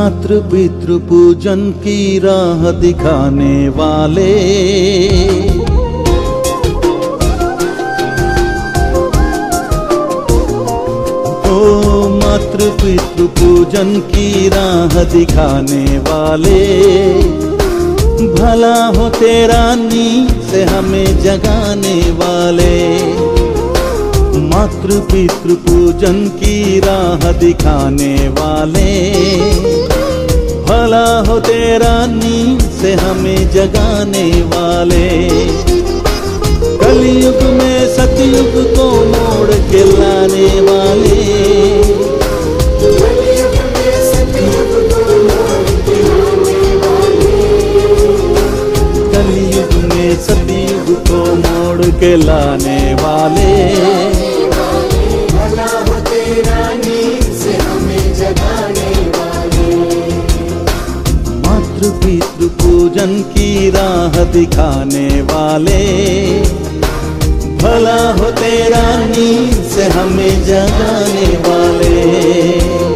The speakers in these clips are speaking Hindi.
मातृ पितृ पूजन की राह दिखाने वाले। ओ मातृ पितृ पूजन की राह दिखाने वाले। भला हो तेरा नींद से हमें जगाने वाले। मातृ पितृ पूजन की राह दिखाने वाले। भला हो तेरा नींद से हमें जगाने वाले। कलयुग में सतयुग को मोड़ के लाने वाले। कलयुग में सतयुग को मोड़ के लाने वाले। मातृ पितृ पूजन की राह दिखाने वाले। भला हो तेरा नींद से हमें जगाने वाले।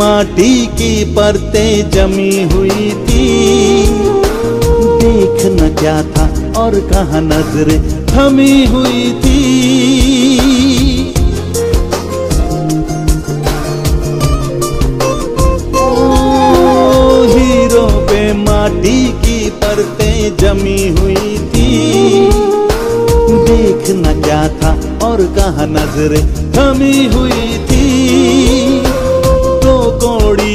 माटी की परतें जमी हुई थी। देखना क्या था और कहा नज़रें थमी हुई थी। हीरों माटी की परतें जमी हुई थी। देखना क्या था और कहा नज़रें थमी हुई थी।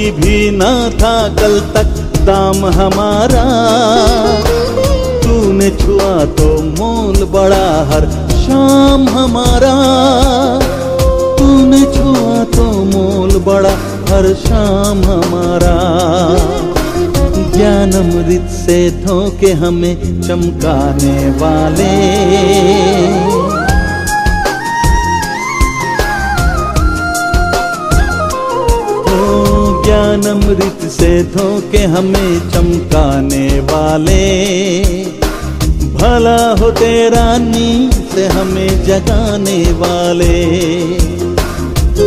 कौड़ी भी ना था कल तक दाम हमारा। तूने छुआ तो मोल बड़ा हर शाम हमारा। तूने छुआ तो मोल बड़ा हर शाम हमारा। ज्ञान अमृत से धोके हमें चमकाने वाले। ज्ञान अमृत से धोके हमें चमकाने वाले। भला हो तेरा नींद से हमें जगाने वाले।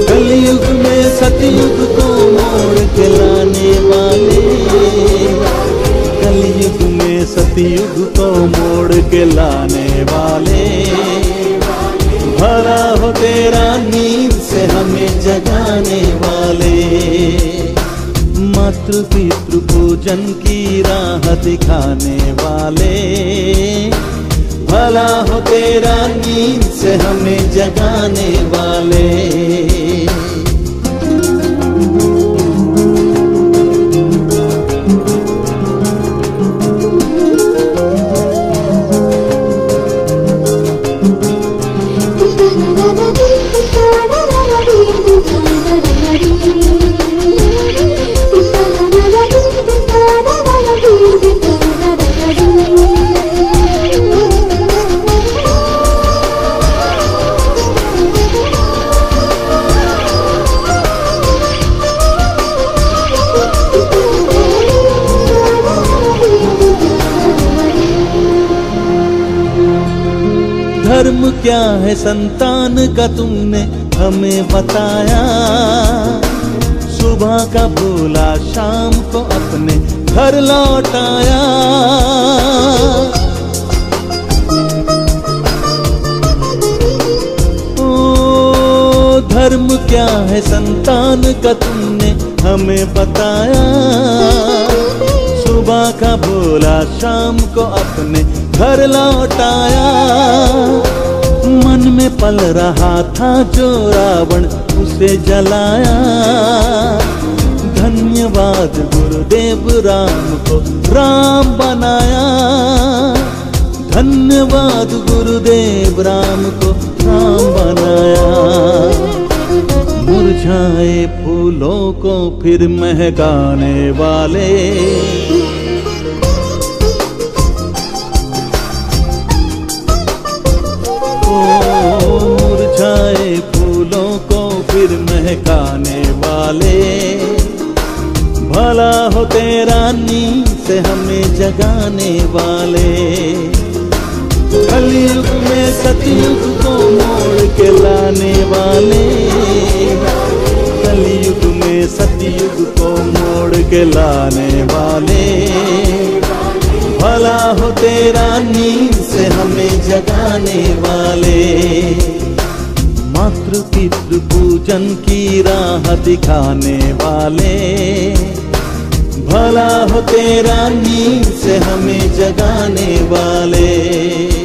कलयुग में सतयुग को मोड़ के लाने वाले। कलयुग में सतयुग को मोड़ के लाने वाले। भला हो तेरा नींद से हमें जगाने वाले मातृ पितृ पूजन की राह दिखाने वाले। भला हो तेरा नींद से हमें जगाने वाले। क्या है संतान का तुमने हमें बताया? सुबह का भूला शाम को अपने घर लौटाया। ओ, धर्म क्या है संतान का तुमने हमें बताया? सुबह का भोला शाम को अपने घर लौटाया। पल रहा था जो रावण उसे जलाया। धन्यवाद गुरुदेव राम को राम बनाया। धन्यवाद गुरुदेव राम को राम बनाया। मुरझाए फूलों को फिर महकाने वाले। हो तेरा नींद से हमें जगाने वाले। कलयुग में सतयुग को मोड़ के लाने वाले। कलयुग में सतयुग को मोड़ के लाने वाले। भला हो तेरा नींद से हमें जगाने वाले। मातृ पितृ पूजन की राह दिखाने वाले। भला हो तेरा नींद से हमें जगाने वाले।